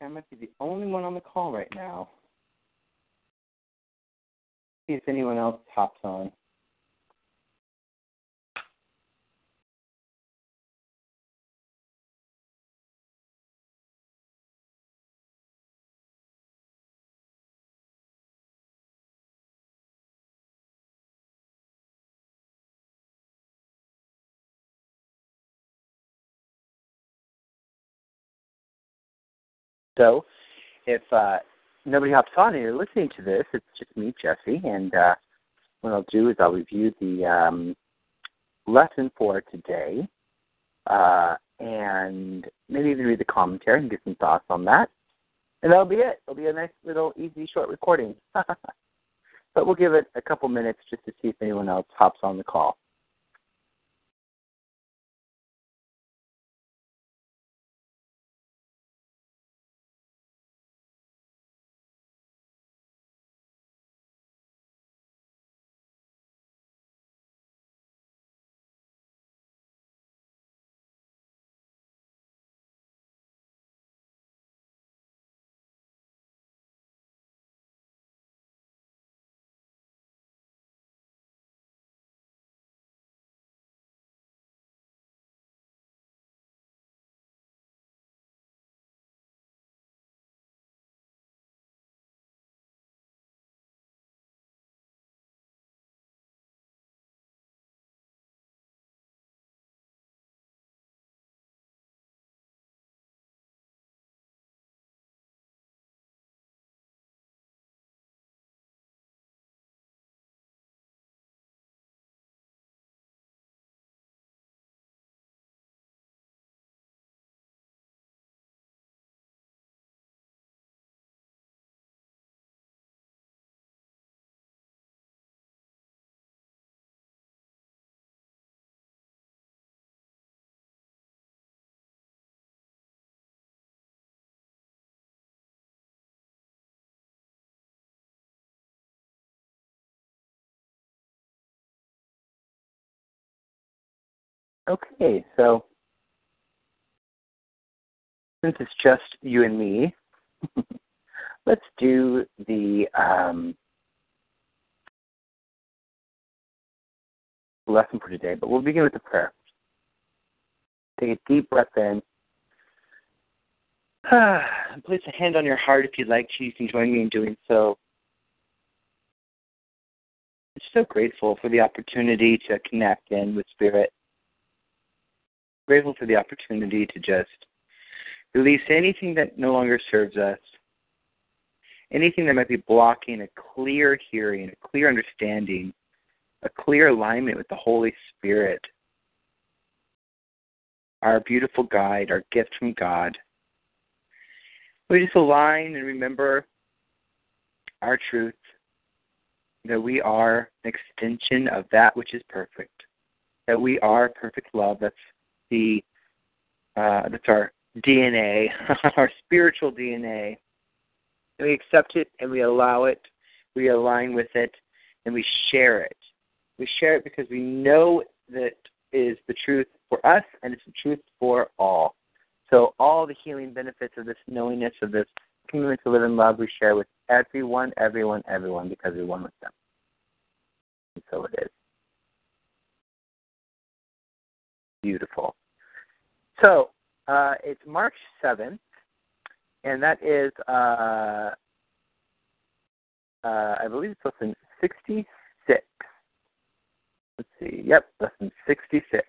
Like I might be the only one on the call right now. See if anyone else hops on. So, if uh, nobody hops on and you're listening to this, it's just me, Jesse, and uh, what I'll do is I'll review the um, lesson for today, uh, and maybe even read the commentary and get some thoughts on that. And that'll be it. It'll be a nice little easy short recording. but we'll give it a couple minutes just to see if anyone else hops on the call. Okay, so since it's just you and me, let's do the um, lesson for today. But we'll begin with the prayer. Take a deep breath in. Place a hand on your heart if you'd like to. You can join me in doing so. I'm so grateful for the opportunity to connect in with Spirit grateful for the opportunity to just release anything that no longer serves us, anything that might be blocking a clear hearing, a clear understanding, a clear alignment with the Holy Spirit, our beautiful guide, our gift from God. We just align and remember our truth that we are an extension of that which is perfect, that we are perfect love that's the uh, that's our DNA, our spiritual DNA. And we accept it and we allow it, we align with it, and we share it. We share it because we know that is the truth for us and it's the truth for all. So all the healing benefits of this knowingness of this commitment to live in love we share with everyone, everyone, everyone because we're one with them. And so it is. Beautiful. So uh, it's March 7th, and that is, uh, uh, I believe it's lesson 66. Let's see. Yep, lesson 66.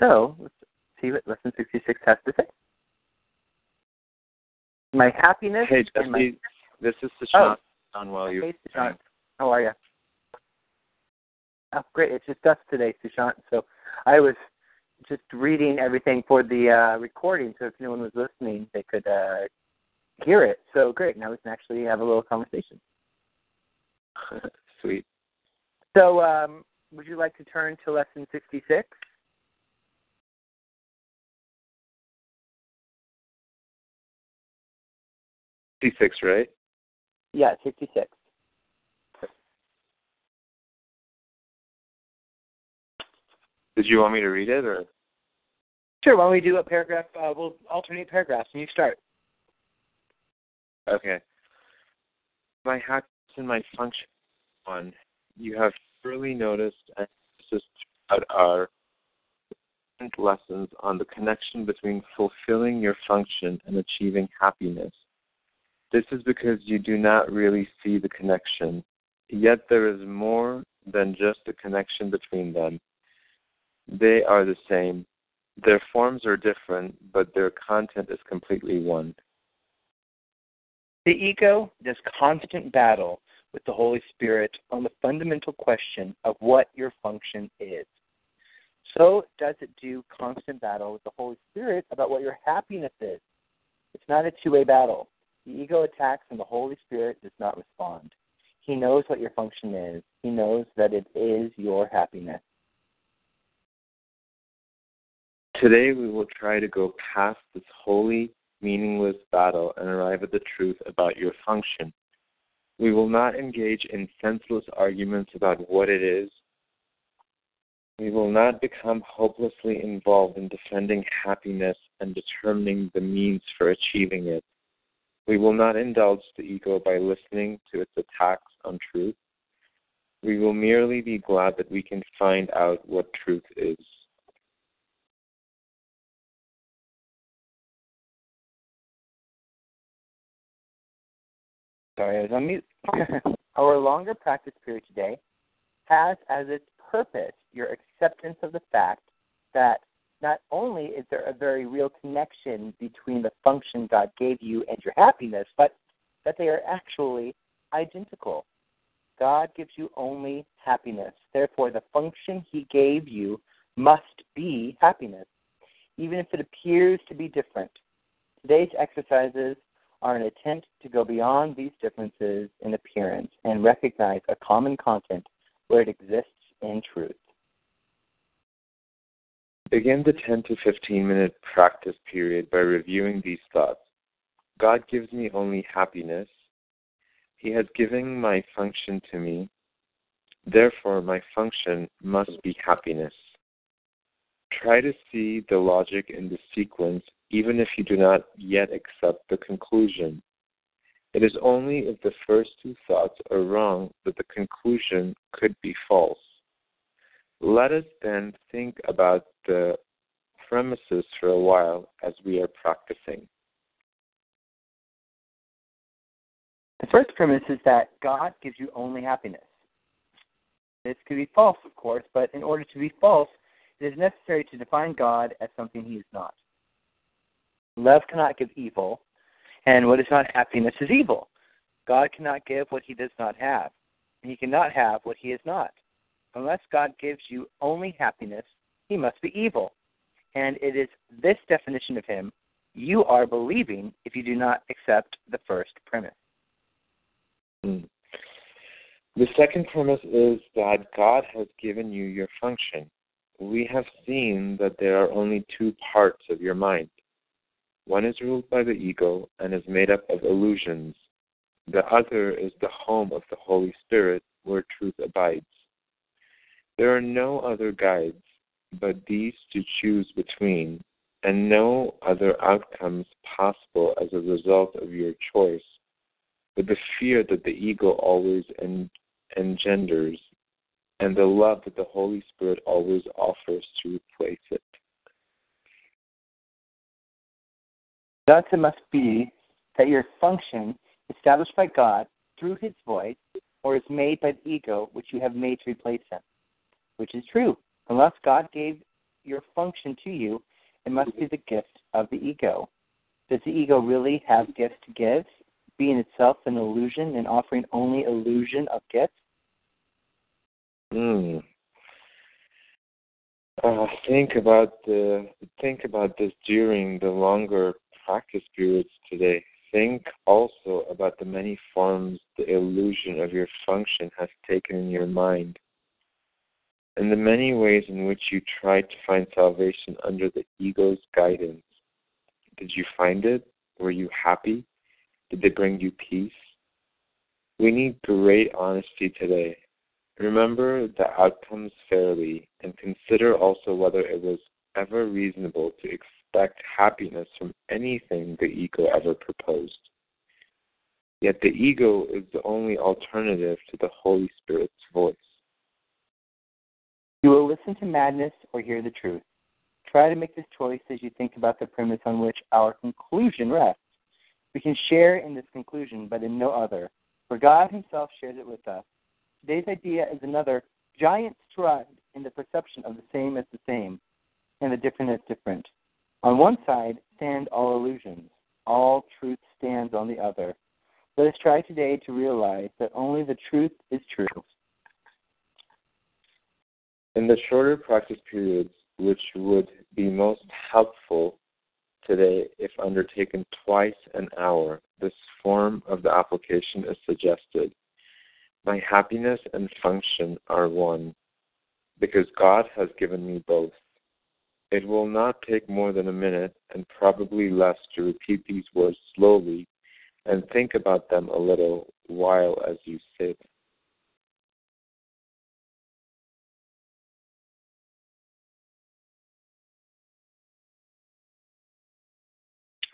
So let's see what lesson 66 has to say. My happiness. Hey, Jesse. My... This is Sushant. Oh. On while you. Hey, Sushant. How are you? Oh, great. It's just us today, Sushant. So I was just reading everything for the uh, recording, so if anyone was listening, they could uh, hear it. So great. Now we can actually have a little conversation. Sweet. So, um, would you like to turn to lesson 66? Sixty-six, right? Yeah, 66. Did you want me to read it or? Sure. Why don't we do a paragraph? Uh, we'll alternate paragraphs, and you start. Okay. My happiness and my function one. You have surely noticed emphasis throughout our lessons on the connection between fulfilling your function and achieving happiness. This is because you do not really see the connection, yet there is more than just a connection between them. They are the same. Their forms are different, but their content is completely one. The ego does constant battle with the Holy Spirit on the fundamental question of what your function is. So does it do constant battle with the Holy Spirit about what your happiness is. It's not a two way battle. The ego attacks and the Holy Spirit does not respond. He knows what your function is. He knows that it is your happiness. Today we will try to go past this wholly, meaningless battle and arrive at the truth about your function. We will not engage in senseless arguments about what it is. We will not become hopelessly involved in defending happiness and determining the means for achieving it. We will not indulge the ego by listening to its attacks on truth. We will merely be glad that we can find out what truth is. Sorry, I was on mute. Our longer practice period today has as its purpose your acceptance of the fact that not only is there a very real connection between the function God gave you and your happiness, but that they are actually identical. God gives you only happiness. Therefore, the function He gave you must be happiness, even if it appears to be different. Today's exercises are an attempt to go beyond these differences in appearance and recognize a common content where it exists in truth. Begin the 10 to 15 minute practice period by reviewing these thoughts. God gives me only happiness. He has given my function to me. Therefore, my function must be happiness. Try to see the logic in the sequence even if you do not yet accept the conclusion. It is only if the first two thoughts are wrong that the conclusion could be false. Let us then think about the premises for a while as we are practicing. The first premise is that God gives you only happiness. This could be false, of course, but in order to be false, it is necessary to define God as something he is not. Love cannot give evil, and what is not happiness is evil. God cannot give what he does not have, and he cannot have what he is not. Unless God gives you only happiness, he must be evil. And it is this definition of him you are believing if you do not accept the first premise. Hmm. The second premise is that God has given you your function. We have seen that there are only two parts of your mind one is ruled by the ego and is made up of illusions. The other is the home of the Holy Spirit where truth abides. There are no other guides but these to choose between, and no other outcomes possible as a result of your choice, but the fear that the ego always en- engenders and the love that the Holy Spirit always offers to replace it. Thus, it must be that your function, established by God through His voice, or is made by the ego, which you have made to replace Him, which is true. Unless God gave your function to you, it must be the gift of the ego. Does the ego really have gifts to give, being itself an illusion and offering only illusion of gifts? Hmm. uh, think about the think about this during the longer practice periods today. Think also about the many forms the illusion of your function has taken in your mind, and the many ways in which you tried to find salvation under the ego's guidance. Did you find it? Were you happy? Did they bring you peace? We need great honesty today Remember the outcomes fairly and consider also whether it was ever reasonable to expect happiness from anything the ego ever proposed. Yet the ego is the only alternative to the Holy Spirit's voice. You will listen to madness or hear the truth. Try to make this choice as you think about the premise on which our conclusion rests. We can share in this conclusion, but in no other, for God Himself shares it with us Today's idea is another giant stride in the perception of the same as the same and the different as different. On one side stand all illusions. All truth stands on the other. Let us try today to realize that only the truth is true. In the shorter practice periods, which would be most helpful today if undertaken twice an hour, this form of the application is suggested. My happiness and function are one, because God has given me both. It will not take more than a minute, and probably less, to repeat these words slowly and think about them a little while as you sit.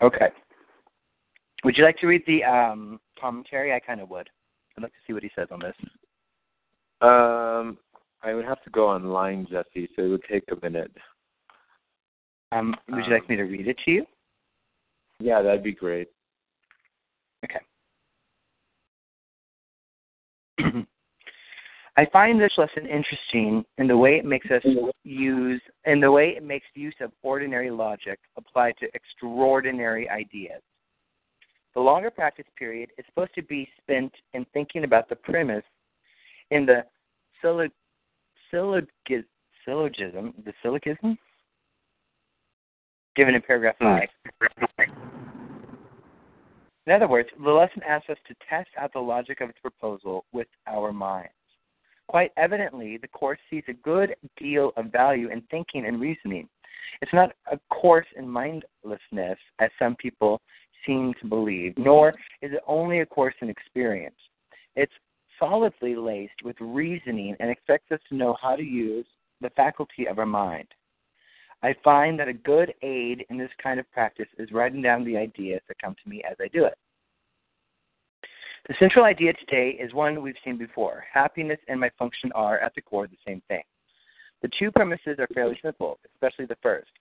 Okay. Would you like to read the um, commentary? I kind of would. I'd like to see what he says on this. Um, I would have to go online, Jesse, so it would take a minute. Um, would you like me to read it to you? Yeah, that'd be great. Okay. I find this lesson interesting in the way it makes us use in the way it makes use of ordinary logic applied to extraordinary ideas. The longer practice period is supposed to be spent in thinking about the premise in the syllog- syllogism, the syllogism given in paragraph hmm. 5. In other words, the lesson asks us to test out the logic of its proposal with our minds. Quite evidently, the Course sees a good deal of value in thinking and reasoning. It's not a course in mindlessness, as some people seem to believe, nor is it only a course in experience. It's solidly laced with reasoning and expects us to know how to use the faculty of our mind. I find that a good aid in this kind of practice is writing down the ideas that come to me as I do it. The central idea today is one we've seen before. Happiness and my function are, at the core, the same thing. The two premises are fairly simple, especially the first.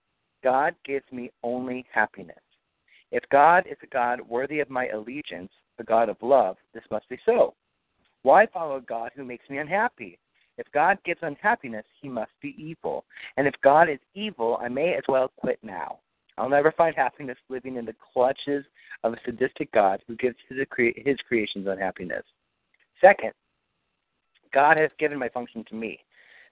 God gives me only happiness. If God is a God worthy of my allegiance, a God of love, this must be so. Why follow a God who makes me unhappy? If God gives unhappiness, he must be evil. And if God is evil, I may as well quit now. I'll never find happiness living in the clutches of a sadistic God who gives his, his creations unhappiness. Second, God has given my function to me.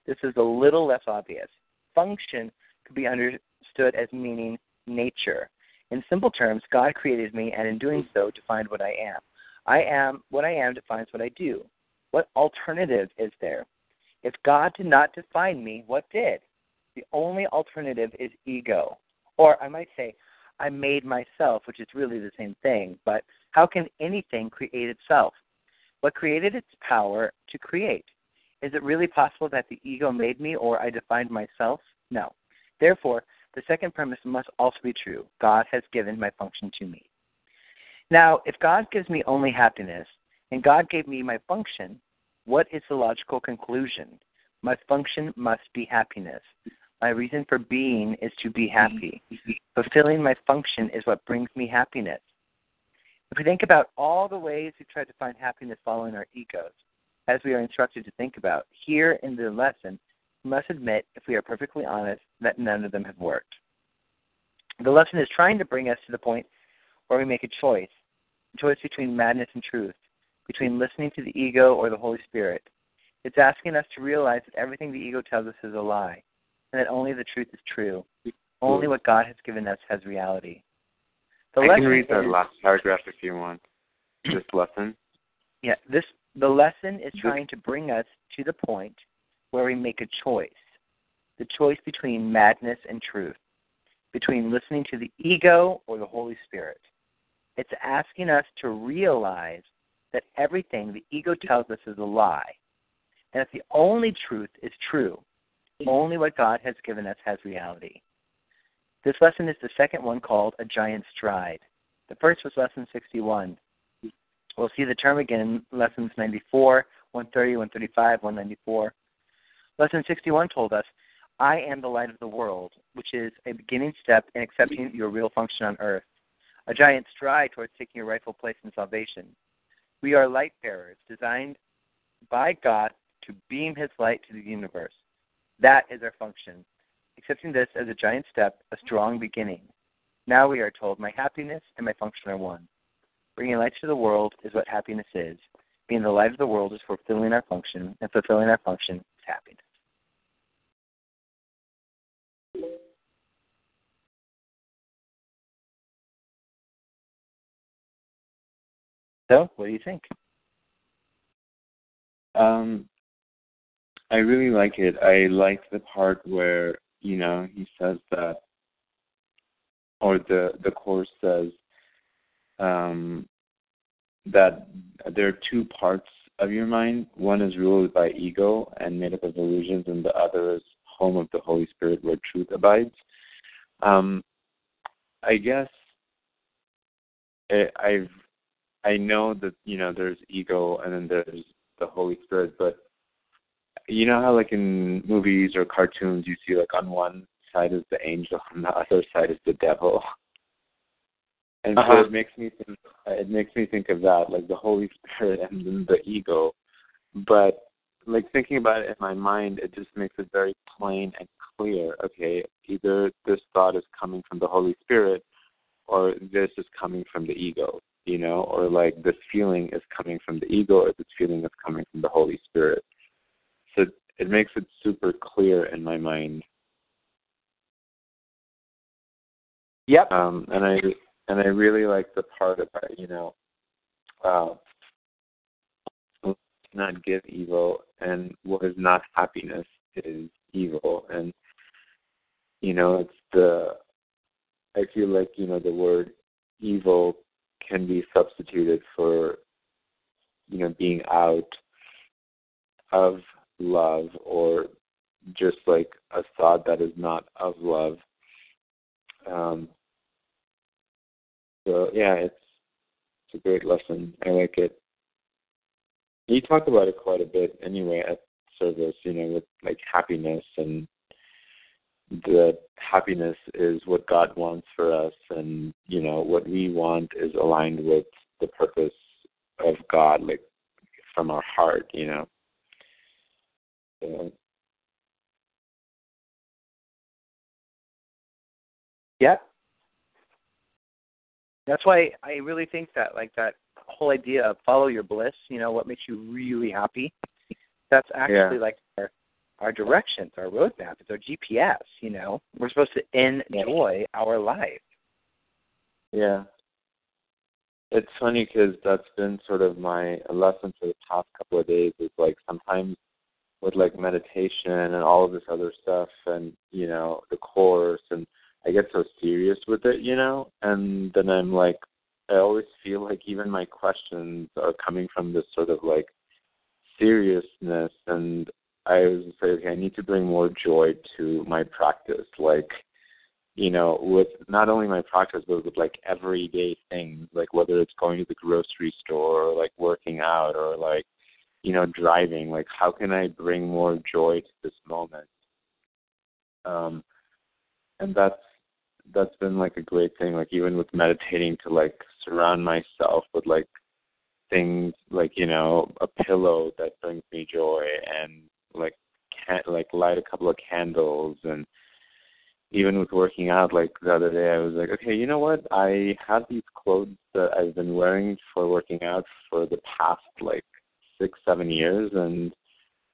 This is a little less obvious. Function could be understood as meaning nature. In simple terms, God created me, and in doing so, defined what I am. I am what I am defines what I do. What alternative is there? If God did not define me, what did? The only alternative is ego. Or I might say, I made myself, which is really the same thing. But how can anything create itself? What created its power to create? Is it really possible that the ego made me or I defined myself? No. Therefore, the second premise must also be true. God has given my function to me. Now, if God gives me only happiness and God gave me my function, what is the logical conclusion? My function must be happiness. My reason for being is to be happy. Fulfilling my function is what brings me happiness. If we think about all the ways we try to find happiness following our egos, as we are instructed to think about, here in the lesson, we must admit, if we are perfectly honest, that none of them have worked. The lesson is trying to bring us to the point where we make a choice a choice between madness and truth, between listening to the ego or the Holy Spirit. It's asking us to realize that everything the ego tells us is a lie. and that only the truth is true. Only what God has given us has reality. The I can read that is, last paragraph if you want. This lesson. Yeah, this the lesson is trying to bring us to the point where we make a choice. The choice between madness and truth, between listening to the ego or the Holy Spirit. It's asking us to realize that everything the ego tells us is a lie. And that the only truth is true. Only what God has given us has reality. This lesson is the second one called A Giant Stride. The first was lesson 61. We'll see the term again in lessons 94, 130, 135, 194. Lesson 61 told us, I am the light of the world, which is a beginning step in accepting your real function on earth, a giant stride towards taking your rightful place in salvation. We are light bearers, designed by God to beam His light to the universe. That is our function. Accepting this as a giant step, a strong beginning. Now we are told, My happiness and my function are one. Bringing light to the world is what happiness is. Being the light of the world is fulfilling our function, and fulfilling our function is happiness. So, what do you think? Um, I really like it. I like the part where you know he says that, or the the course says um, that there are two parts of your mind. One is ruled by ego and made up of illusions, and the other is home of the Holy Spirit, where truth abides. Um, I guess it, I've I know that you know there's ego and then there's the Holy Spirit, but you know how like in movies or cartoons you see like on one side is the angel and the other side is the devil. And uh-huh. so it makes me think it makes me think of that, like the Holy Spirit and then the ego. But like thinking about it in my mind, it just makes it very plain and clear. Okay, either this thought is coming from the Holy Spirit or this is coming from the ego, you know, or like this feeling is coming from the ego or this feeling is coming from the Holy Spirit. So it makes it super clear in my mind. Yep. Um, and I and I really like the part about you know, uh, not give evil, and what is not happiness is evil, and you know it's the. I feel like you know the word evil can be substituted for you know being out of love or just like a thought that is not of love. Um, so yeah, it's it's a great lesson. I like it. You talk about it quite a bit anyway at service, you know, with like happiness and that happiness is what God wants for us and, you know, what we want is aligned with the purpose of God, like from our heart, you know. So, yeah. That's why I really think that like that whole idea of follow your bliss, you know, what makes you really happy. That's actually yeah. like our directions, our roadmap, it's our GPS, you know. We're supposed to enjoy our life. Yeah. It's funny because that's been sort of my lesson for the past couple of days is like sometimes with like meditation and all of this other stuff and you know the course and I get so serious with it, you know, and then I'm like I always feel like even my questions are coming from this sort of like seriousness and I was say, okay, I need to bring more joy to my practice. Like, you know, with not only my practice but with like everyday things, like whether it's going to the grocery store or like working out or like you know, driving, like how can I bring more joy to this moment? Um and that's that's been like a great thing, like even with meditating to like surround myself with like things like, you know, a pillow that brings me joy and like like light a couple of candles and even with working out like the other day I was like, okay, you know what? I have these clothes that I've been wearing for working out for the past like six, seven years, and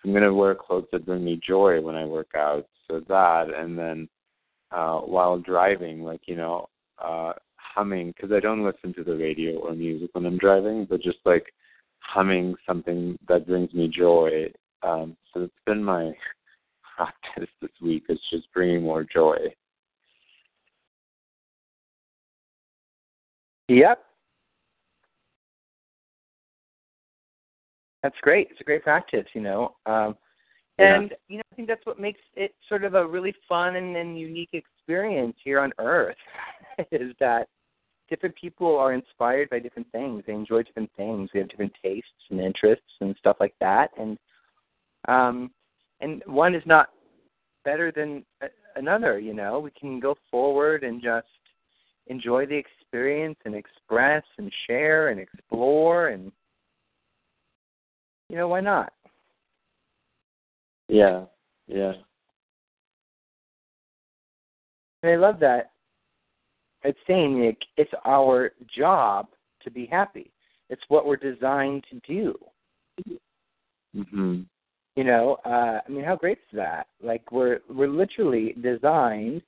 I'm gonna wear clothes that bring me joy when I work out. so that, and then uh, while driving, like you know, uh, humming because I don't listen to the radio or music when I'm driving, but just like humming something that brings me joy. Um, so it's been my practice this week. is just bringing more joy. Yep. That's great. It's a great practice, you know. Um, and yeah. you know, I think that's what makes it sort of a really fun and, and unique experience here on Earth is that different people are inspired by different things. They enjoy different things. We have different tastes and interests and stuff like that. And um, and one is not better than another. You know, we can go forward and just enjoy the experience and express and share and explore and you know why not? Yeah, yeah. And I love that. It's saying like, it's our job to be happy. It's what we're designed to do. Mm-hmm. You know, uh, I mean, how great is that? Like we're we're literally designed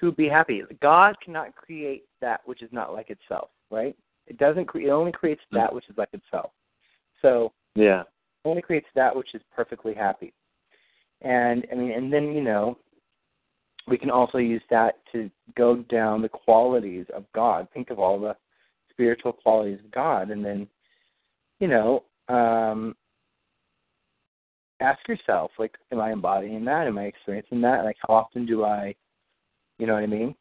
to be happy. God cannot create that which is not like itself, right? It doesn't. Cre- it only creates mm-hmm. that which is like itself. So yeah, only creates that which is perfectly happy. And I mean, and then you know, we can also use that to go down the qualities of God. Think of all the spiritual qualities of God, and then, you know, um, ask yourself, like, am I embodying that? Am I experiencing that? Like, how often do I, you know what I mean?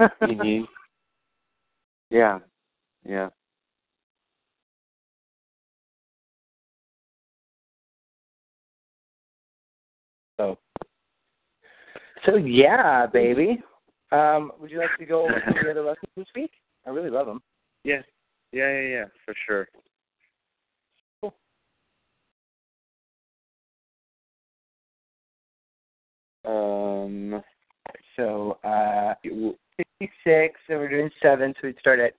mm-hmm. Yeah, yeah. So, so yeah, baby. Um, would you like to go over the other lessons this week? I really love them. Yeah, yeah, yeah, yeah, for sure. Um. So, uh, fifty-six. So we're doing seven. So we'd start at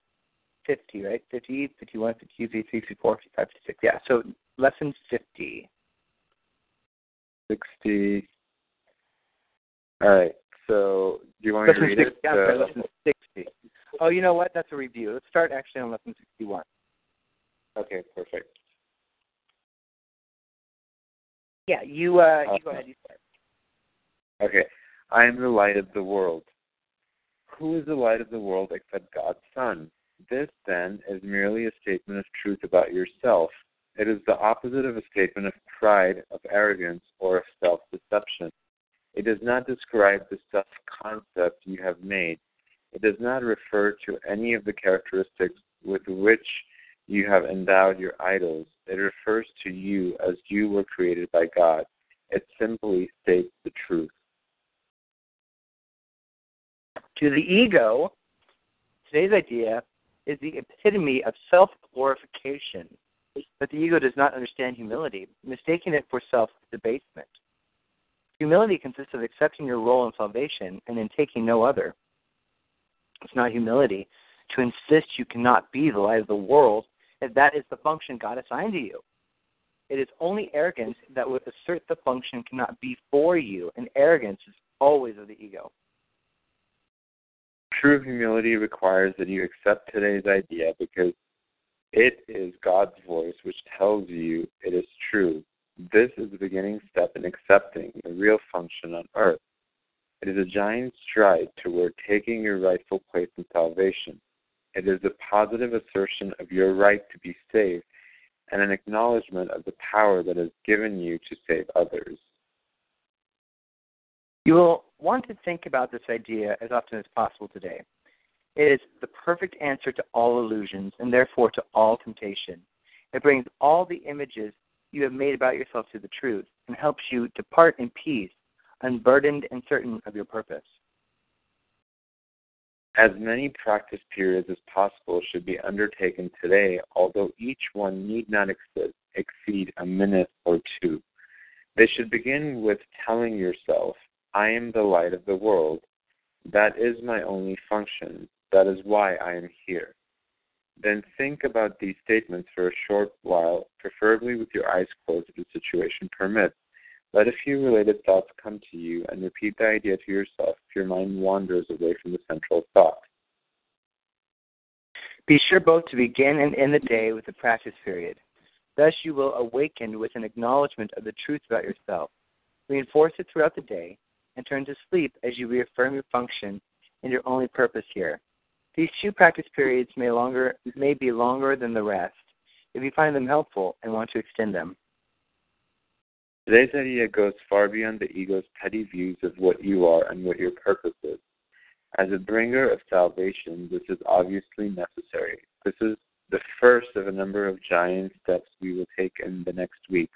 fifty, right? 50, 51, 52, 53, 54, 55, 56. Yeah. So lesson fifty. 60. All right. So, do you want me lesson to read 60, it? uh, lesson 60. Oh, you know what? That's a review. Let's start actually on lesson 61. Okay, perfect. Yeah, you uh, you go ahead. You start. Okay. I am the light of the world. Who is the light of the world except God's Son? This, then, is merely a statement of truth about yourself. It is the opposite of a statement of pride, of arrogance, or of self deception. It does not describe the self concept you have made. It does not refer to any of the characteristics with which you have endowed your idols. It refers to you as you were created by God. It simply states the truth. To the ego, today's idea is the epitome of self glorification but the ego does not understand humility, mistaking it for self debasement. Humility consists of accepting your role in salvation and in taking no other. It's not humility to insist you cannot be the light of the world, if that is the function God assigned to you. It is only arrogance that would assert the function cannot be for you, and arrogance is always of the ego. True humility requires that you accept today's idea because it is God's voice which tells you it is true. This is the beginning step in accepting the real function on earth. It is a giant stride toward taking your rightful place in salvation. It is a positive assertion of your right to be saved and an acknowledgement of the power that is given you to save others. You will want to think about this idea as often as possible today. It is the perfect answer to all illusions and therefore to all temptation. It brings all the images you have made about yourself to the truth and helps you depart in peace, unburdened and certain of your purpose. As many practice periods as possible should be undertaken today, although each one need not exceed a minute or two. They should begin with telling yourself, I am the light of the world. That is my only function. That is why I am here. Then think about these statements for a short while, preferably with your eyes closed if the situation permits. Let a few related thoughts come to you and repeat the idea to yourself if your mind wanders away from the central thought. Be sure both to begin and end the day with a practice period. Thus, you will awaken with an acknowledgement of the truth about yourself. Reinforce it throughout the day and turn to sleep as you reaffirm your function and your only purpose here. These two practice periods may longer may be longer than the rest if you find them helpful and want to extend them. Today's idea goes far beyond the ego's petty views of what you are and what your purpose is. As a bringer of salvation, this is obviously necessary. This is the first of a number of giant steps we will take in the next weeks.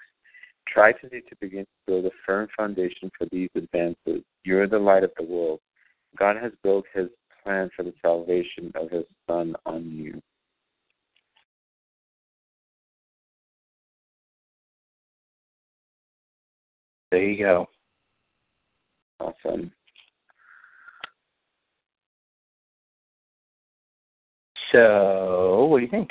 Try today to begin to build a firm foundation for these advances. You are the light of the world. God has built his plan for the salvation of his Son on you. There you go. Awesome. So, what do you think?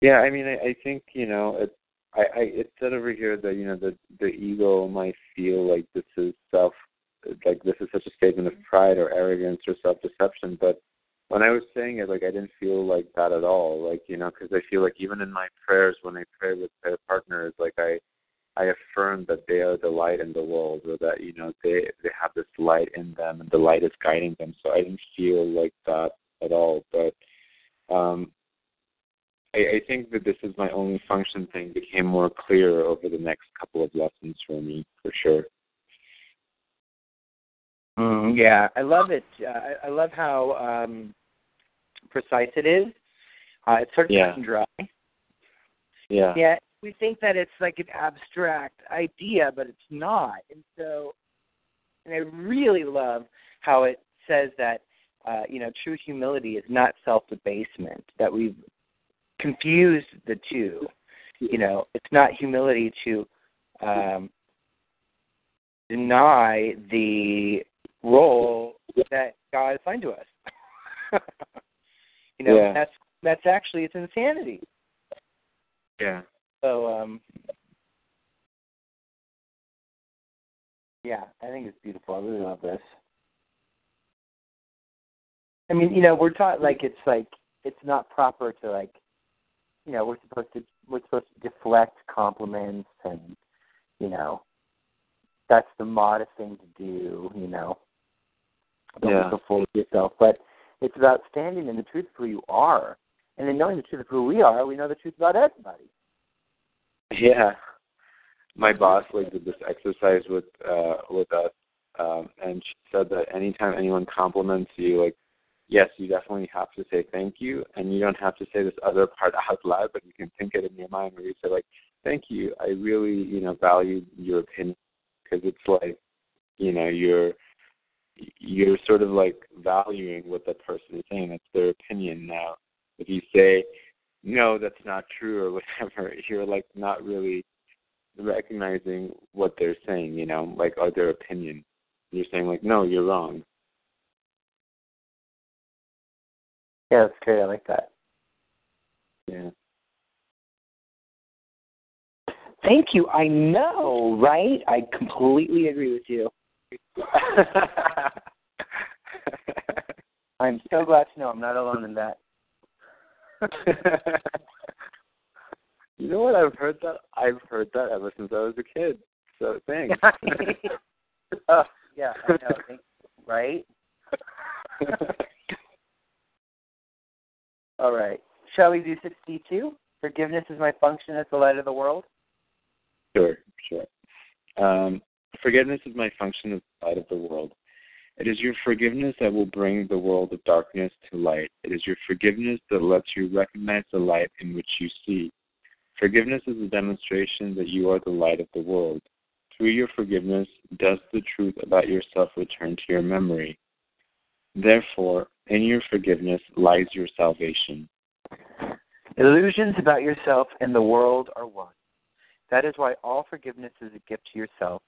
Yeah, I mean, I, I think you know, it, I, I it said over here that you know the the ego might feel like this is self, like this is such a statement of pride or arrogance or self deception, but when I was saying it, like I didn't feel like that at all. Like you know, because I feel like even in my prayers when I pray with my partners, like I I affirm that they are the light in the world, or that you know they they have this light in them, and the light is guiding them. So I didn't feel like that at all. But um, I, I think that this is my only function thing became more clear over the next couple of lessons for me, for sure. Mm, yeah, I love it. Uh, I, I love how um, precise it is. Uh, it's sort of yeah. cut and dry. Yeah. Yeah, we think that it's like an abstract idea, but it's not. And so, and I really love how it says that uh, you know true humility is not self debasement. That we've confused the two. You know, it's not humility to um, deny the role that God assigned to us. you know, Yeah. that's that's actually it's insanity. Yeah. So um yeah, I think it's beautiful. I really love this. I mean, you know, we're taught like it's like it's not proper to like you know, we're supposed to we're supposed to deflect compliments and you know that's the modest thing to do, you know. Don't Yeah. be so full of yourself. But it's about standing in the truth of who you are. And then knowing the truth of who we are, we know the truth about everybody. Yeah. My boss like did this exercise with uh with us um and she said that anytime anyone compliments you like yes you definitely have to say thank you and you don't have to say this other part out loud but you can think it in your mind where you say like thank you I really you know value your opinion because it's like you know you're you're sort of like valuing what that person is saying it's their opinion now if you say no that's not true or whatever you're like not really recognizing what they're saying, you know, like or their opinion. You're saying like, no, you're wrong. Yeah, that's great. I like that. Yeah. Thank you. I know, right? I completely agree with you. I'm so glad to know I'm not alone in that. you know what? I've heard that. I've heard that ever since I was a kid. So thanks. oh, yeah, I know. Right? All right. Shall we do 62? Forgiveness is my function as the light of the world. Sure, sure. Um, forgiveness is my function as the light of the world. It is your forgiveness that will bring the world of darkness to light. It is your forgiveness that lets you recognize the light in which you see. Forgiveness is a demonstration that you are the light of the world. Through your forgiveness, does the truth about yourself return to your memory. Therefore, in your forgiveness lies your salvation. Illusions about yourself and the world are one. That is why all forgiveness is a gift to yourself.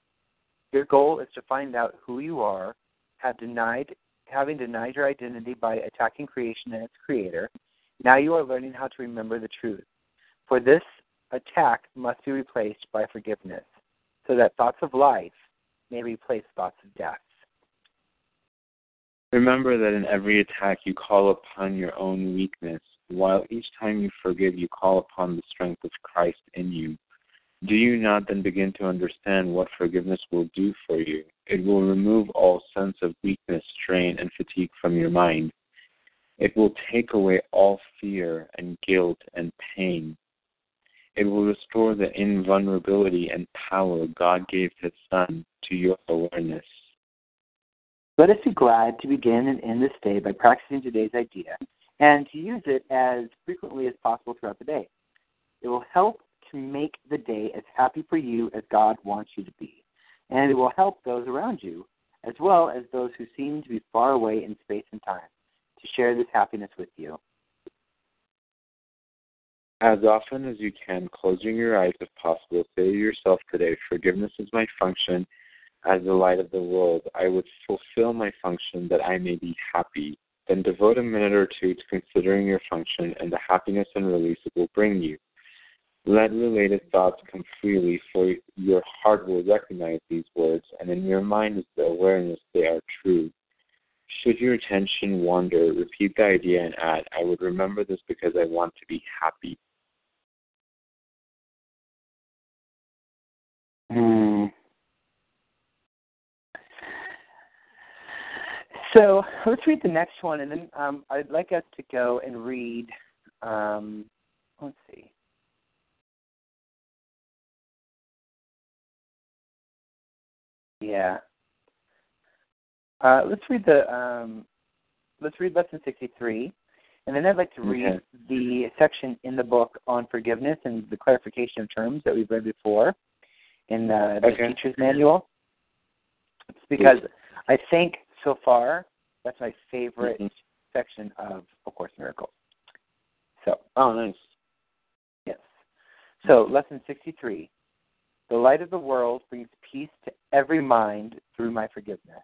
Your goal is to find out who you are, have denied having denied your identity by attacking creation and its creator. Now you are learning how to remember the truth. For this attack must be replaced by forgiveness. so that thoughts of life may replace thoughts of death. Remember that in every attack you call upon your own weakness, while each time you forgive, you call upon the strength of Christ in you. Do you not then begin to understand what forgiveness will do for you? It will remove all sense of weakness, strain, and fatigue from your mind. It will take away all fear and guilt and pain. It will restore the invulnerability and power God gave His Son to your awareness. Let us be glad to begin and end this day by practicing today's idea and to use it as frequently as possible throughout the day. It will help to make the day as happy for you as God wants you to be, and it will help those around you, as well as those who seem to be far away in space and time, to share this happiness with you. As often as you can, closing your eyes if possible, say to yourself today, Forgiveness is my function as the light of the world. I would fulfill my function that I may be happy. Then devote a minute or two to considering your function and the happiness and release it will bring you. Let related thoughts come freely, for your heart will recognize these words, and in your mind is the awareness they are true. Should your attention wander, repeat the idea and add, I would remember this because I want to be happy. Hmm. So let's read the next one, and then um, I'd like us to go and read. Um, let's see. Yeah. Uh, let's read the. Um, let's read lesson sixty-three, and then I'd like to read Okay. the section in the book on forgiveness and the clarification of terms that we've read before in uh, the Okay. teacher's manual. It's because I think so far that's my favorite Mhm. section of A Course in Miracles. So, Oh, nice. yes. So, lesson 63 The light of the world brings peace to every mind through my forgiveness.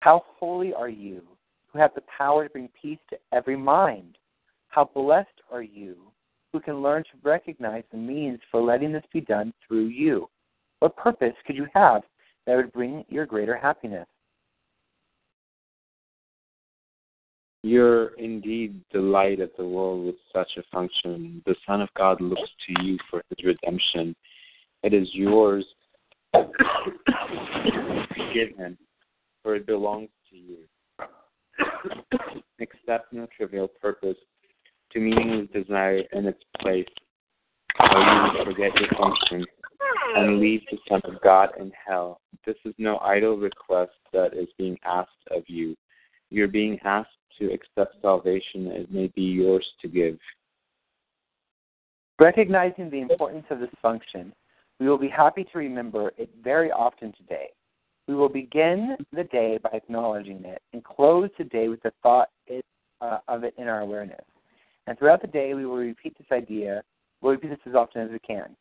How holy are you who have the power to bring peace to every mind? How blessed are you who can learn to recognize the means for letting this be done through you? What purpose could you have that would bring your greater happiness? You're indeed the light of the world with such a function. The Son of God looks to you for his redemption. It is yours. Give him, for it belongs to you. Accept no trivial purpose to meaningless desire in its place, or you will forget your function and leave the Son of God in hell. This is no idle request that is being asked of you. You're being asked to accept salvation, it may be yours to give. Recognizing the importance of this function, we will be happy to remember it very often today. We will begin the day by acknowledging it and close the day with the thought it, uh, of it in our awareness. And throughout the day, we will repeat this idea. We'll repeat this as often as we can.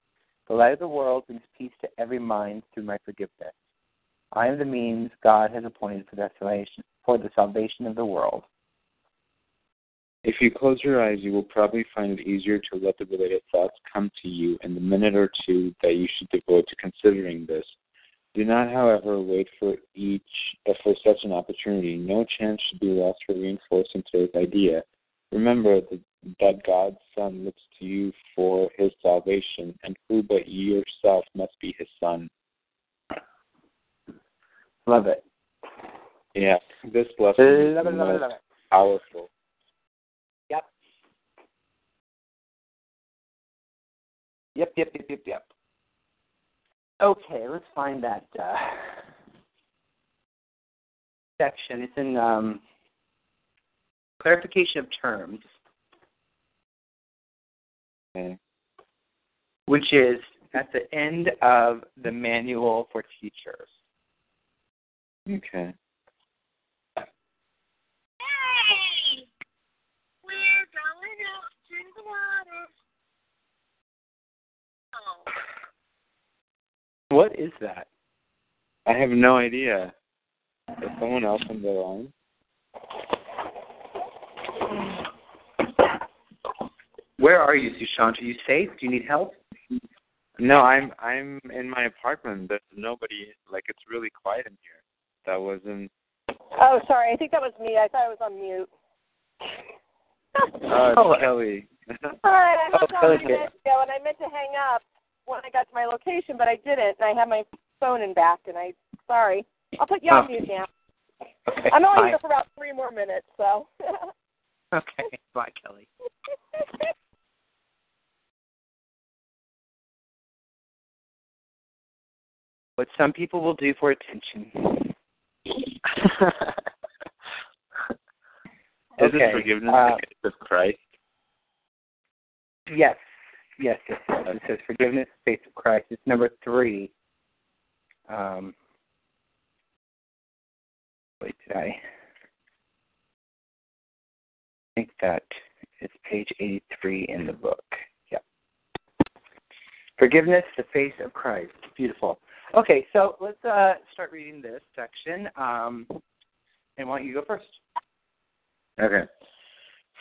The light of the world brings peace to every mind through my forgiveness. I am the means God has appointed for the salvation, for the salvation of the world. If you close your eyes, you will probably find it easier to let the related thoughts come to you in the minute or two that you should devote to considering this. Do not, however, wait for each uh, for such an opportunity. No chance should be lost for reinforcing today's idea. Remember that, that God's Son looks to you for his salvation, and who but you yourself must be his son. Love it. Yeah, this lesson is Love the it, love it, love it. powerful. Yep. Yep, yep, yep, yep, yep. Okay, let's find that uh, section. It's in um, clarification of terms, Okay. which is at the end of the manual for teachers. Okay. Hey! We're going out to the water. Oh. What is that? I have no idea. Is someone else on the line? Where are you, Sushant? Are you safe? Do you need help? No, I'm I'm in my apartment. There's nobody. Like it's really quiet in here. That wasn't. Oh, sorry. I think that was me. I thought I was on mute. Uh, Oh. Kelly. Hi, I Oh, hopped on Kelly. a minute ago, and I meant to hang up when I got to my location, but I didn't, and I had my phone in back, and I sorry. I'll put you on Oh. mute now. Okay. I'm only bye. here for about three more minutes, so. Okay. Bye, Kelly. What some people will do for attention. Is Okay, it forgiveness uh, of Christ? Yes. Yes, yes, yes. It says forgiveness, faith of Christ. It's number three. Um, wait, did I? I think that it's page 83 in the book. Yeah. Forgiveness, the face of Christ. Beautiful. Okay, so let's uh, start reading this section. Um, and why don't you go first? Okay.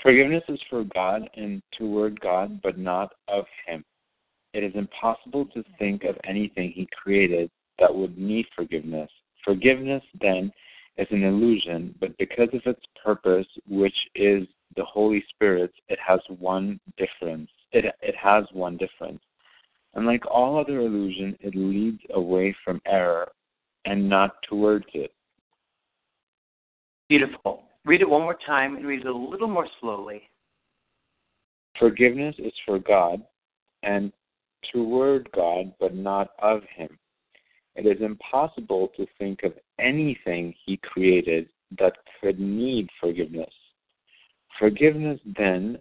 Forgiveness is for God and toward God, but not of Him. It is impossible to think of anything He created that would need forgiveness. Forgiveness, then, is an illusion, but because of its purpose, which is the Holy Spirit, it has one difference. It, it has one difference. Unlike all other illusion, it leads away from error and not towards it. Beautiful. Read it one more time and read it a little more slowly. Forgiveness is for God and toward God, but not of Him. It is impossible to think of anything He created that could need forgiveness. Forgiveness, then,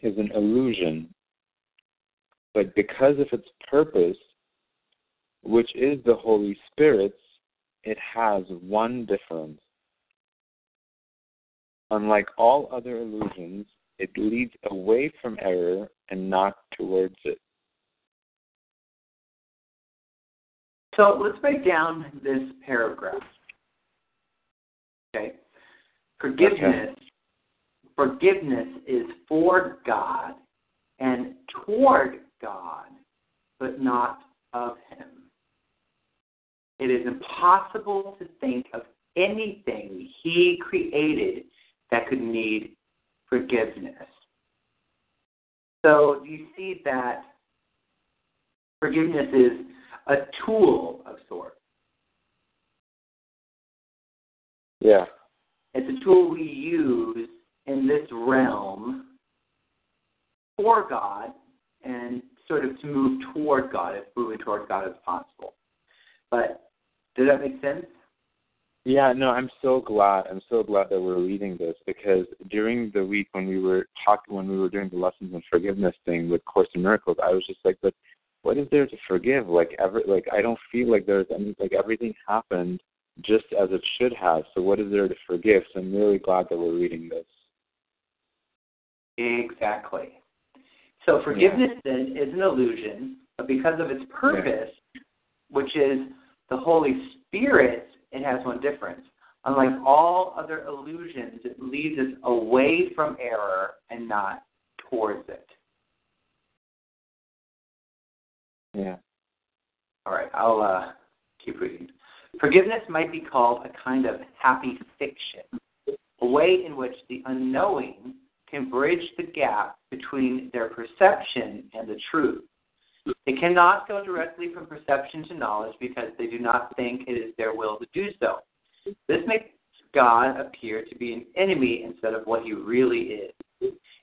is an illusion, but because of its purpose, which is the Holy Spirit's, it has one difference. Unlike all other illusions, it leads away from error and not towards it. So let's break down this paragraph. Okay. Forgiveness. Forgiveness is for God and toward God, but not of Him. It is impossible to think of anything He created that could need forgiveness. So you see that forgiveness is a tool of sorts. Yeah. It's a tool we use in this realm for God and sort of to move toward God, as moving toward God as possible. But does that make sense? Yeah, no, I'm so glad. I'm so glad that we're reading this because during the week when we were talking, when we were doing the lessons on forgiveness thing with Course in Miracles, I was just like, but what is there to forgive? Like every, like I don't feel like there's any, like everything happened just as it should have. So what is there to forgive? So I'm really glad that we're reading this. Exactly. So forgiveness then is an illusion, but because of its purpose, which is the Holy Spirit, it has one difference. Unlike all other illusions, it leads us away from error and not towards it. Yeah. All right, I'll uh, keep reading. Forgiveness might be called a kind of happy fiction, a way in which the unknowing can bridge the gap between their perception and the truth. They cannot go directly from perception to knowledge because they do not think it is their will to do so. This makes God appear to be an enemy instead of what he really is.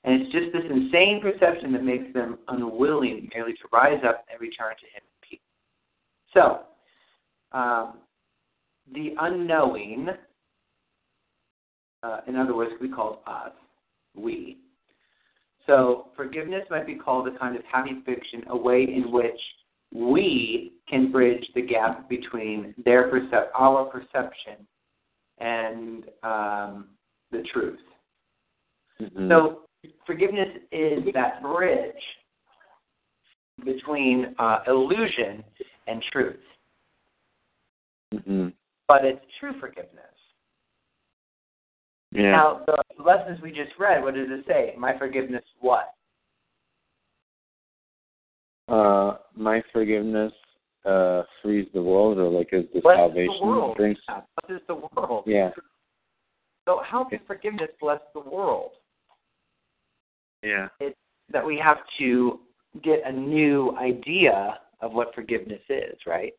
And it's just this insane perception that makes them unwilling merely to rise up and return to him in peace. So, um, the unknowing, uh, in other words, we be called us, we. So, forgiveness might be called a kind of happy fiction, a way in which we can bridge the gap between their percep- our perception and um, the truth. Mhm. So forgiveness is that bridge between uh, illusion and truth, Mhm. but it's true forgiveness. Yeah. Now, the lessons we just read, what does it say? My forgiveness, what? Uh, my forgiveness uh frees the world, or like is the Bless salvation the world. brings. Yeah, blesses the world. Yeah, So how can forgiveness bless the world? yeah, It's That we have to get a new idea of what forgiveness is, right?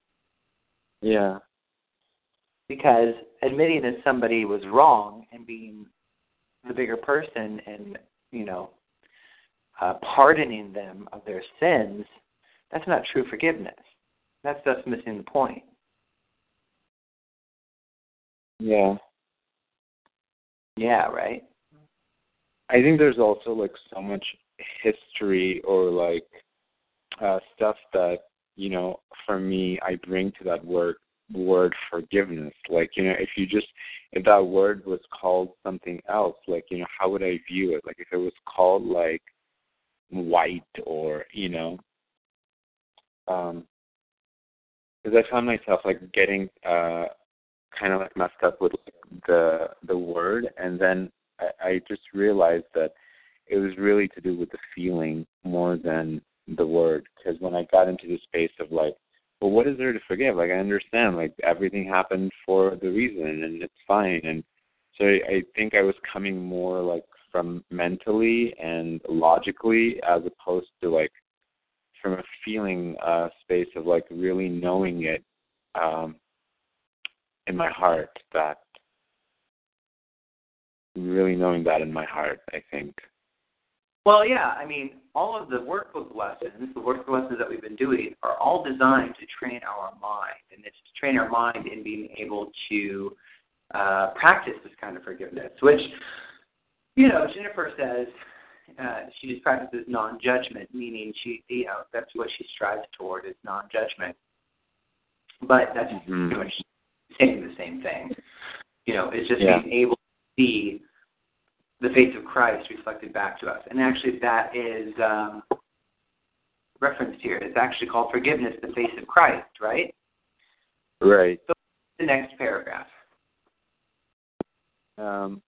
yeah, Because admitting that somebody was wrong and being the bigger person and, you know, uh, pardoning them of their sins, that's not true forgiveness. That's just missing the point. yeah. Yeah, right? I think there's also like so much history or like uh stuff that you know for me I bring to that word word forgiveness. Like you know if you just if that word was called something else, like you know how would I view it? Like if it was called like white or you know um because I found myself like getting uh kind of like messed up with like, the the word and then I, I just realized that it was really to do with the feeling more than the word. Because when I got into the space of like, well, what is there to forgive? Like I understand, like everything happened for the reason, and it's fine. And so I, I think I was coming more like from mentally and logically, as opposed to like from a feeling uh space of like really knowing it um in my heart that really knowing that in my heart, I think. Well, yeah, I mean, all of the workbook lessons, the workbook lessons that we've been doing, are all designed to train our mind, and it's to train our mind in being able to uh, practice this kind of forgiveness. Which, you know, Jennifer says uh, she just practices non-judgment, meaning she, you know, that's what she strives toward is non-judgment. But that's Mhm. pretty much saying the same thing. You know, it's just Yeah. being able to see the face of Christ reflected back to us. And actually, that is um, referenced here. It's actually called forgiveness, the face of Christ, right? Right. The next paragraph. Um,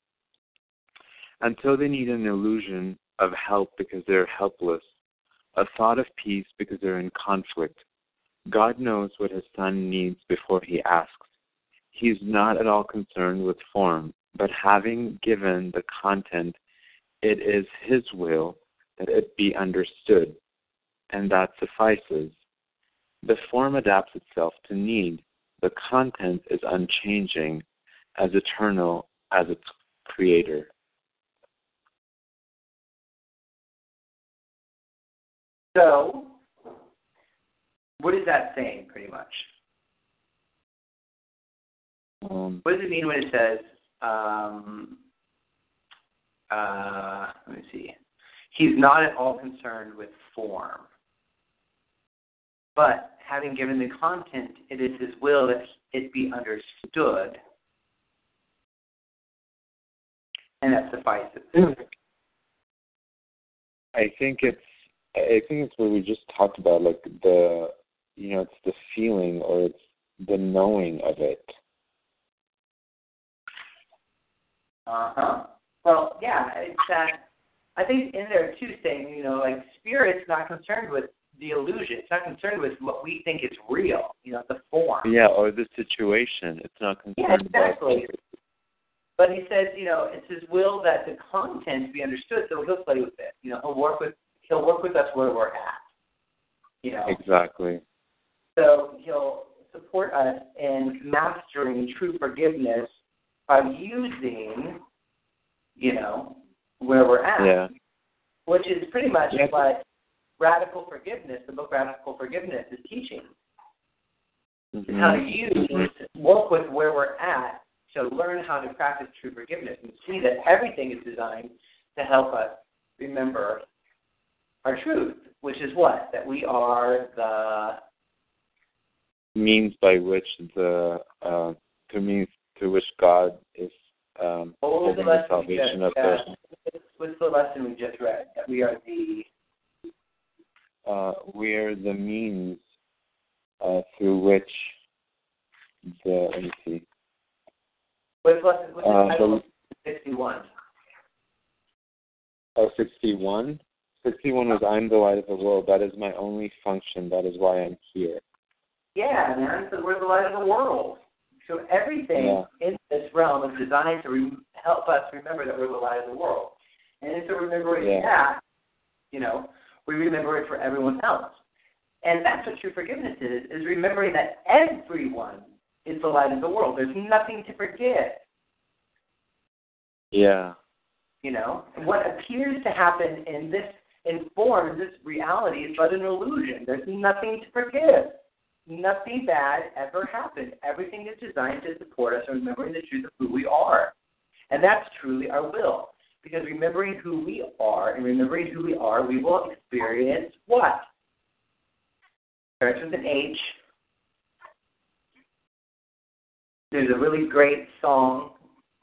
until they need an illusion of help because they're helpless, a thought of peace because they're in conflict. God knows what his son needs before he asks. He's not at all concerned with form, but having given the content, it is his will that it be understood, and that suffices. The form adapts itself to need. The content is unchanging, as eternal as its creator. So, what is that saying, pretty much? Um, What does it mean when it says, um, uh, let me see, he's not at all concerned with form, but having given the content, it is his will that it be understood, and that suffices. I think it's I think it's what we just talked about, like the you know, it's the feeling or it's the knowing of it. Uh huh. Well, yeah, it's that. I think in there too, saying you know, like spirit's not concerned with the illusion. It's not concerned with what we think is real. You know, the form. Yeah, or the situation. It's not concerned. Yeah, exactly. about But he says, you know, it's his will that the content be understood, so he'll play with it. You know, he'll work with he'll work with us where we're at. You know, exactly. so he'll support us in mastering true forgiveness by using, you know, where we're at. Yeah. which is pretty much Yeah. what radical forgiveness, the book Radical Forgiveness, is teaching. Is how to use, work with where we're at to learn how to practice true forgiveness and see that everything is designed to help us remember our truth, which is what? That we are the means by which the uh to means to which God is um the holding the salvation of those uh, what's the lesson we just read? That we are the uh, we are the means uh, through which the let me see what's lesson what's the Uh, title the- of sixty one? oh sixty one 61 was I'm the light of the world. That is my only function. That is why I'm here. Yeah, man. So we're the light of the world. So everything Yeah. in this realm is designed to re- help us remember that we're the light of the world. And in so remembering Yeah. that, you know, we remember it for everyone else. And that's what true forgiveness is, is remembering that everyone is the light of the world. There's nothing to forget. Yeah. You know, what appears to happen in this in form, this reality is but an illusion. There's nothing to forgive. Nothing bad ever happened. Everything is designed to support us in remembering the truth of who we are. And that's truly our will. Because remembering who we are and remembering who we are, we will experience what? With an H. There's a really great song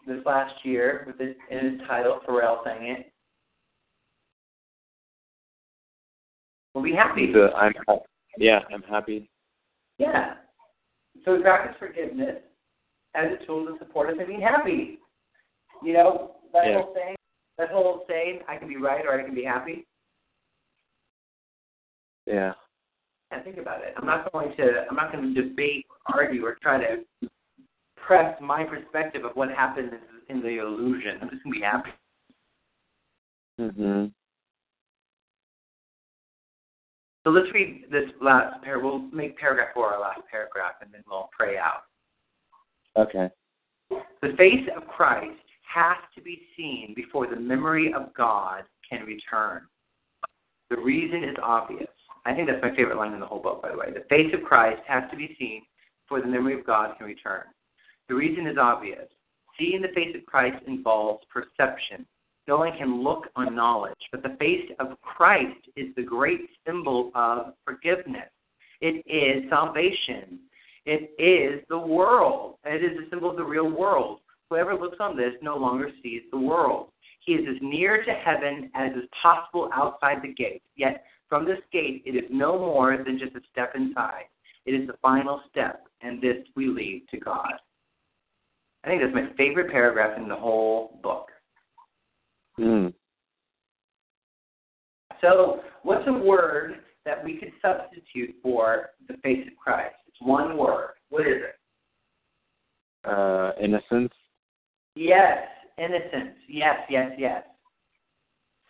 this last year with it in its title. Pharrell sang it. We'll be happy. I'm yeah, I'm happy. Yeah. So practice forgiveness as a tool to support us in being happy. You know, that Yeah. whole saying that whole saying, I can be right or I can be happy. Yeah. And think about it. I'm not going to I'm not going to debate, argue, or try to press my perspective of what happens in the illusion. I'm just gonna be happy. Mhm. So let's read this last par. We'll make paragraph four our last paragraph, and then we'll pray out. Okay. The face of Christ has to be seen before the memory of God can return. The reason is obvious. I think that's my favorite line in the whole book, by the way. The face of Christ has to be seen before the memory of God can return. The reason is obvious. Seeing the face of Christ involves perception. No one can look on knowledge, but the face of Christ is the great symbol of forgiveness. It is salvation. It is the world. It is the symbol of the real world. Whoever looks on this no longer sees the world. He is as near to heaven as is possible outside the gate. Yet from this gate, it is no more than just a step inside. It is the final step, and this we leave to God. I think that's my favorite paragraph in the whole book. Mm. So, what's a word that we could substitute for the face of Christ? It's one word. What is it? Uh, innocence. Yes, innocence. Yes, yes, yes.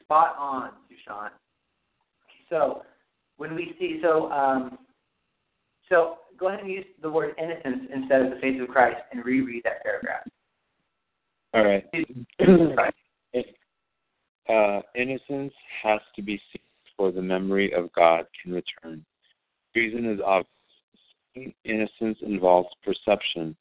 Spot on, Dushan. So, when we see, so, um, so go ahead and use the word innocence instead of the face of Christ and reread that paragraph. All right. Uh, innocence has to be seen before the memory of God can return. Reason is obvious. Innocence involves perception.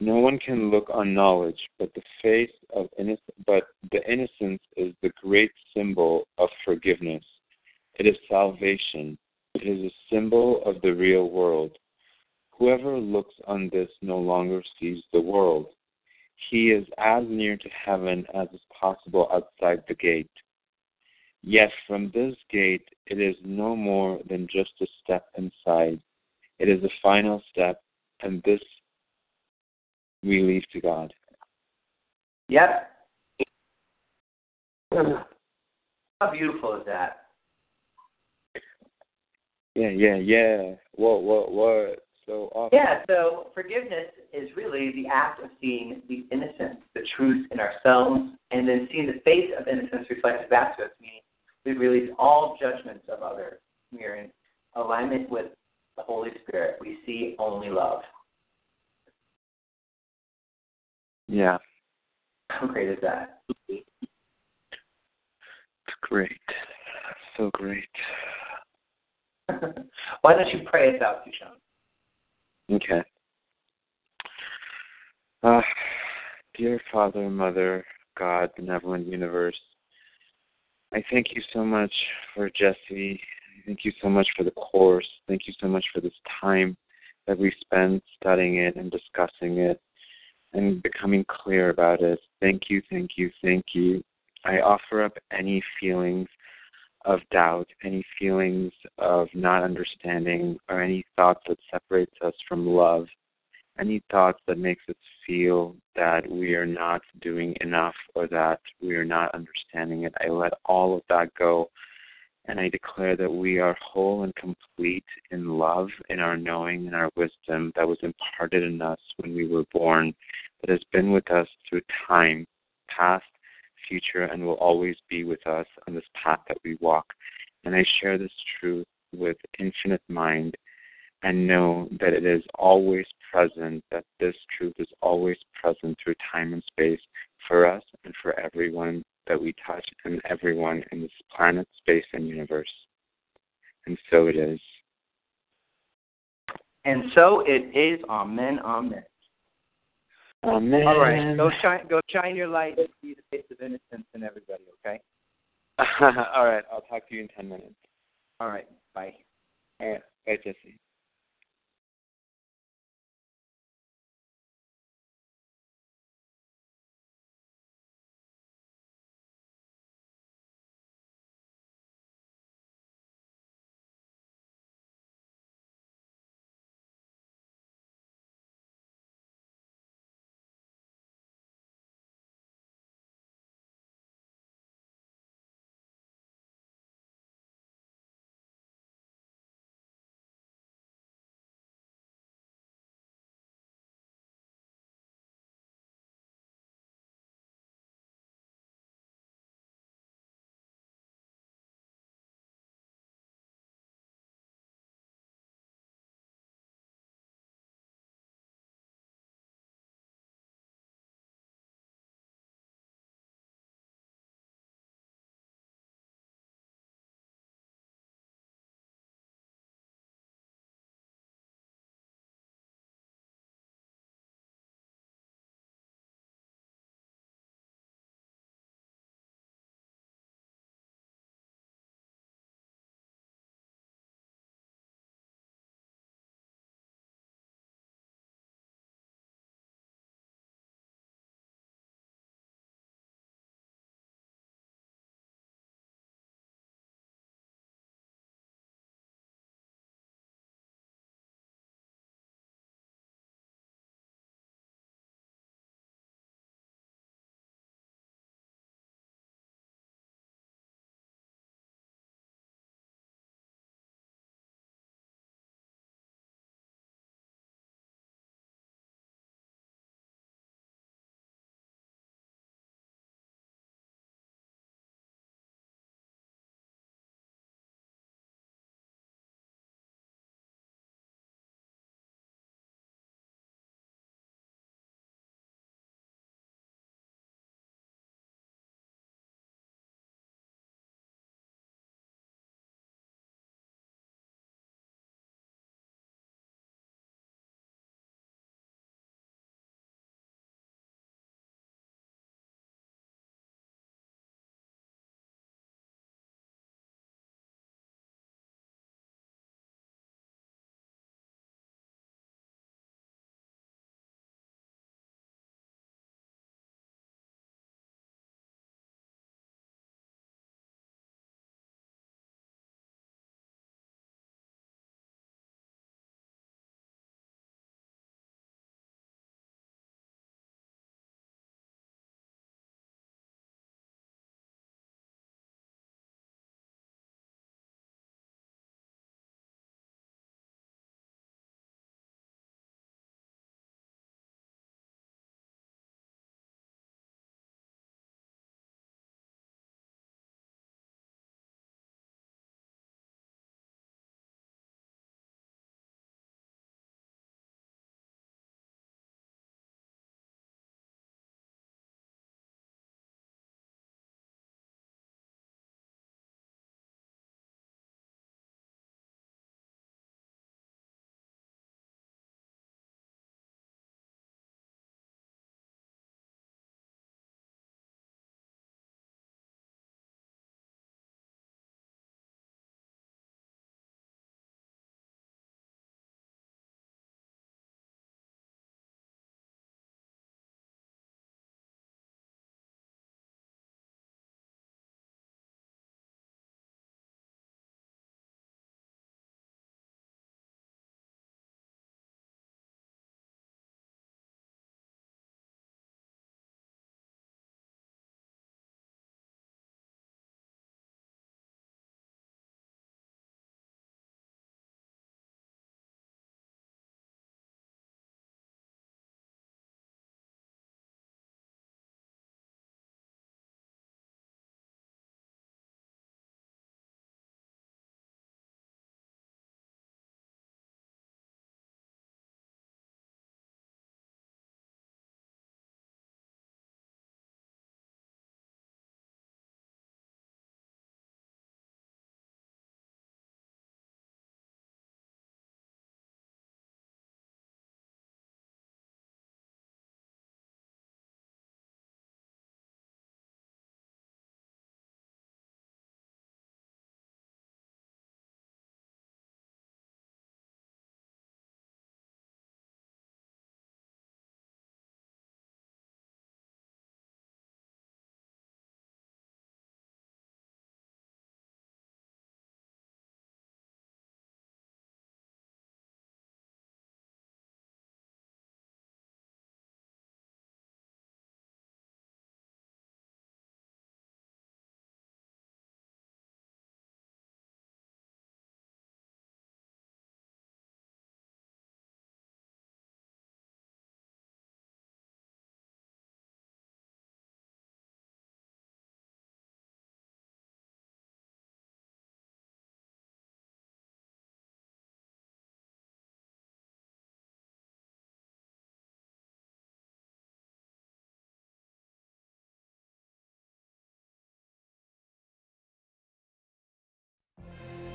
No one can look on knowledge, but the face of innocence, but the innocence is the great symbol of forgiveness. It is salvation. It is a symbol of the real world. Whoever looks on this no longer sees the world. He is as near to heaven as is possible outside the gate. Yet from this gate it is no more than just a step inside. It is the final step, and this we leave to God. Yep. How beautiful is that? Yeah, yeah, yeah. What, what, what? So awesome. Yeah, so forgiveness is really the act of seeing the innocence, the truth in ourselves, and then seeing the face of innocence reflected back to us, meaning we release all judgments of others. We are in alignment with the Holy Spirit. We see only love. Yeah, How great is that? it's great. So great. Why don't you pray us out, Dushan? Okay. Uh, dear Father, Mother, God, benevolent universe, I thank you so much for Jesse. Thank you so much for the course. Thank you so much for this time that we spent studying it and discussing it and becoming clear about it. Thank you, thank you, thank you. I offer up any feelings of doubt, any feelings of not understanding, or any thoughts that separates us from love, any thoughts that makes us feel that we are not doing enough or that we are not understanding it. I let all of that go And I declare that we are whole and complete in love, in our knowing, in our wisdom that was imparted in us when we were born, that has been with us through time, past, future, and will always be with us on this path that we walk. And I share this truth with infinite mind and know that it is always present, that this truth is always present through time and space for us and for everyone that we touch and everyone in this planet, space, and universe. And so it is. And so it is. Amen. Amen. Amen. All right. Go shine. Go shine your light and see the face of innocence in everybody. Okay. All right. I'll talk to you in ten minutes. All right. Bye. All right. Bye, Jesse.